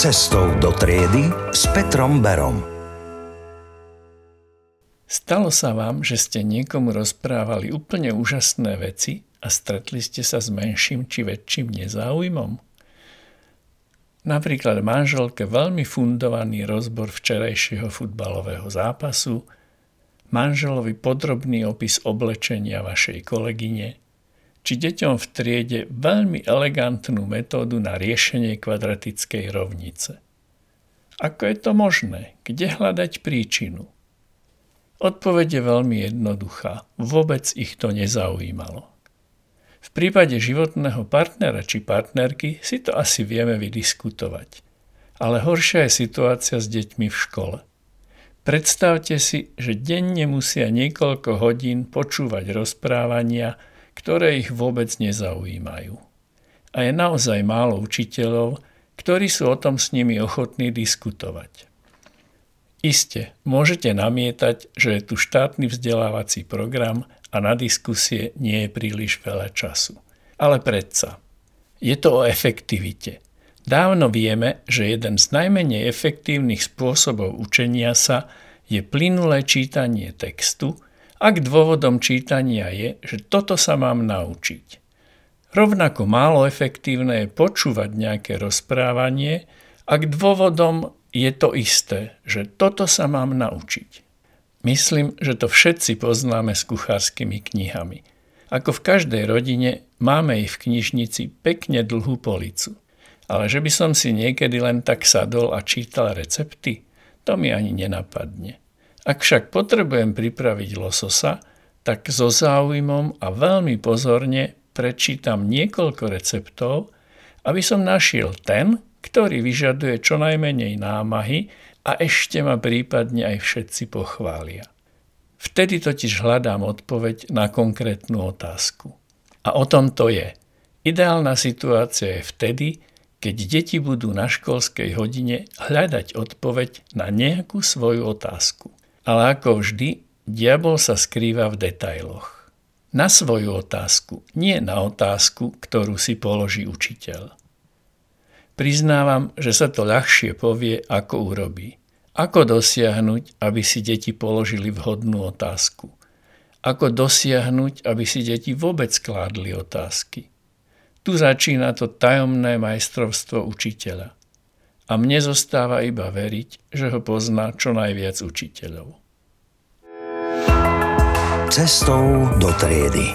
Cestou do triedy s Petrom Berom. Stalo sa vám, že ste niekomu rozprávali úplne úžasné veci a stretli ste sa s menším či väčším nezáujmom? Napríklad manželke veľmi fundovaný rozbor včerajšieho futbalového zápasu, manželovi podrobný opis oblečenia vašej kolegyne, či deťom v triede veľmi elegantnú metódu na riešenie kvadratickej rovnice. Ako je to možné? Kde hľadať príčinu? Odpoveď je veľmi jednoduchá. Vôbec ich to nezaujímalo. V prípade životného partnera či partnerky si to asi vieme vydiskutovať. Ale horšia je situácia s deťmi v škole. Predstavte si, že denne musia niekoľko hodín počúvať rozprávania, ktoré ich vôbec nezaujímajú. A je naozaj málo učiteľov, ktorí sú o tom s nimi ochotní diskutovať. Iste, môžete namietať, že je tu štátny vzdelávací program a na diskusie nie je príliš veľa času. Ale predsa, je to o efektivite. Dávno vieme, že jeden z najmenej efektívnych spôsobov učenia sa je plynulé čítanie textu, ak dôvodom čítania je, že toto sa mám naučiť. Rovnako málo efektívne je počúvať nejaké rozprávanie, ak dôvodom je to isté, že toto sa mám naučiť. Myslím, že to všetci poznáme s kuchárskymi knihami. Ako v každej rodine máme ich v knižnici pekne dlhú policu. Ale že by som si niekedy len tak sadol a čítal recepty, to mi ani nenapadne. Ak však potrebujem pripraviť lososa, tak so záujmom a veľmi pozorne prečítam niekoľko receptov, aby som našiel ten, ktorý vyžaduje čo najmenej námahy a ešte ma prípadne aj všetci pochvália. Vtedy totiž hľadám odpoveď na konkrétnu otázku. A o tom to je. Ideálna situácia je vtedy, keď deti budú na školskej hodine hľadať odpoveď na nejakú svoju otázku. Ale ako vždy, diabol sa skrýva v detailoch. Na svoju otázku, nie na otázku, ktorú si položí učiteľ. Priznávam, že sa to ľahšie povie, ako urobí. Ako dosiahnuť, aby si deti položili vhodnú otázku? Ako dosiahnuť, aby si deti vôbec kládli otázky? Tu začína to tajomné majstrovstvo učiteľa. A mne zostáva iba veriť, že ho pozná čo najviac učiteľov. Cestou do triedy.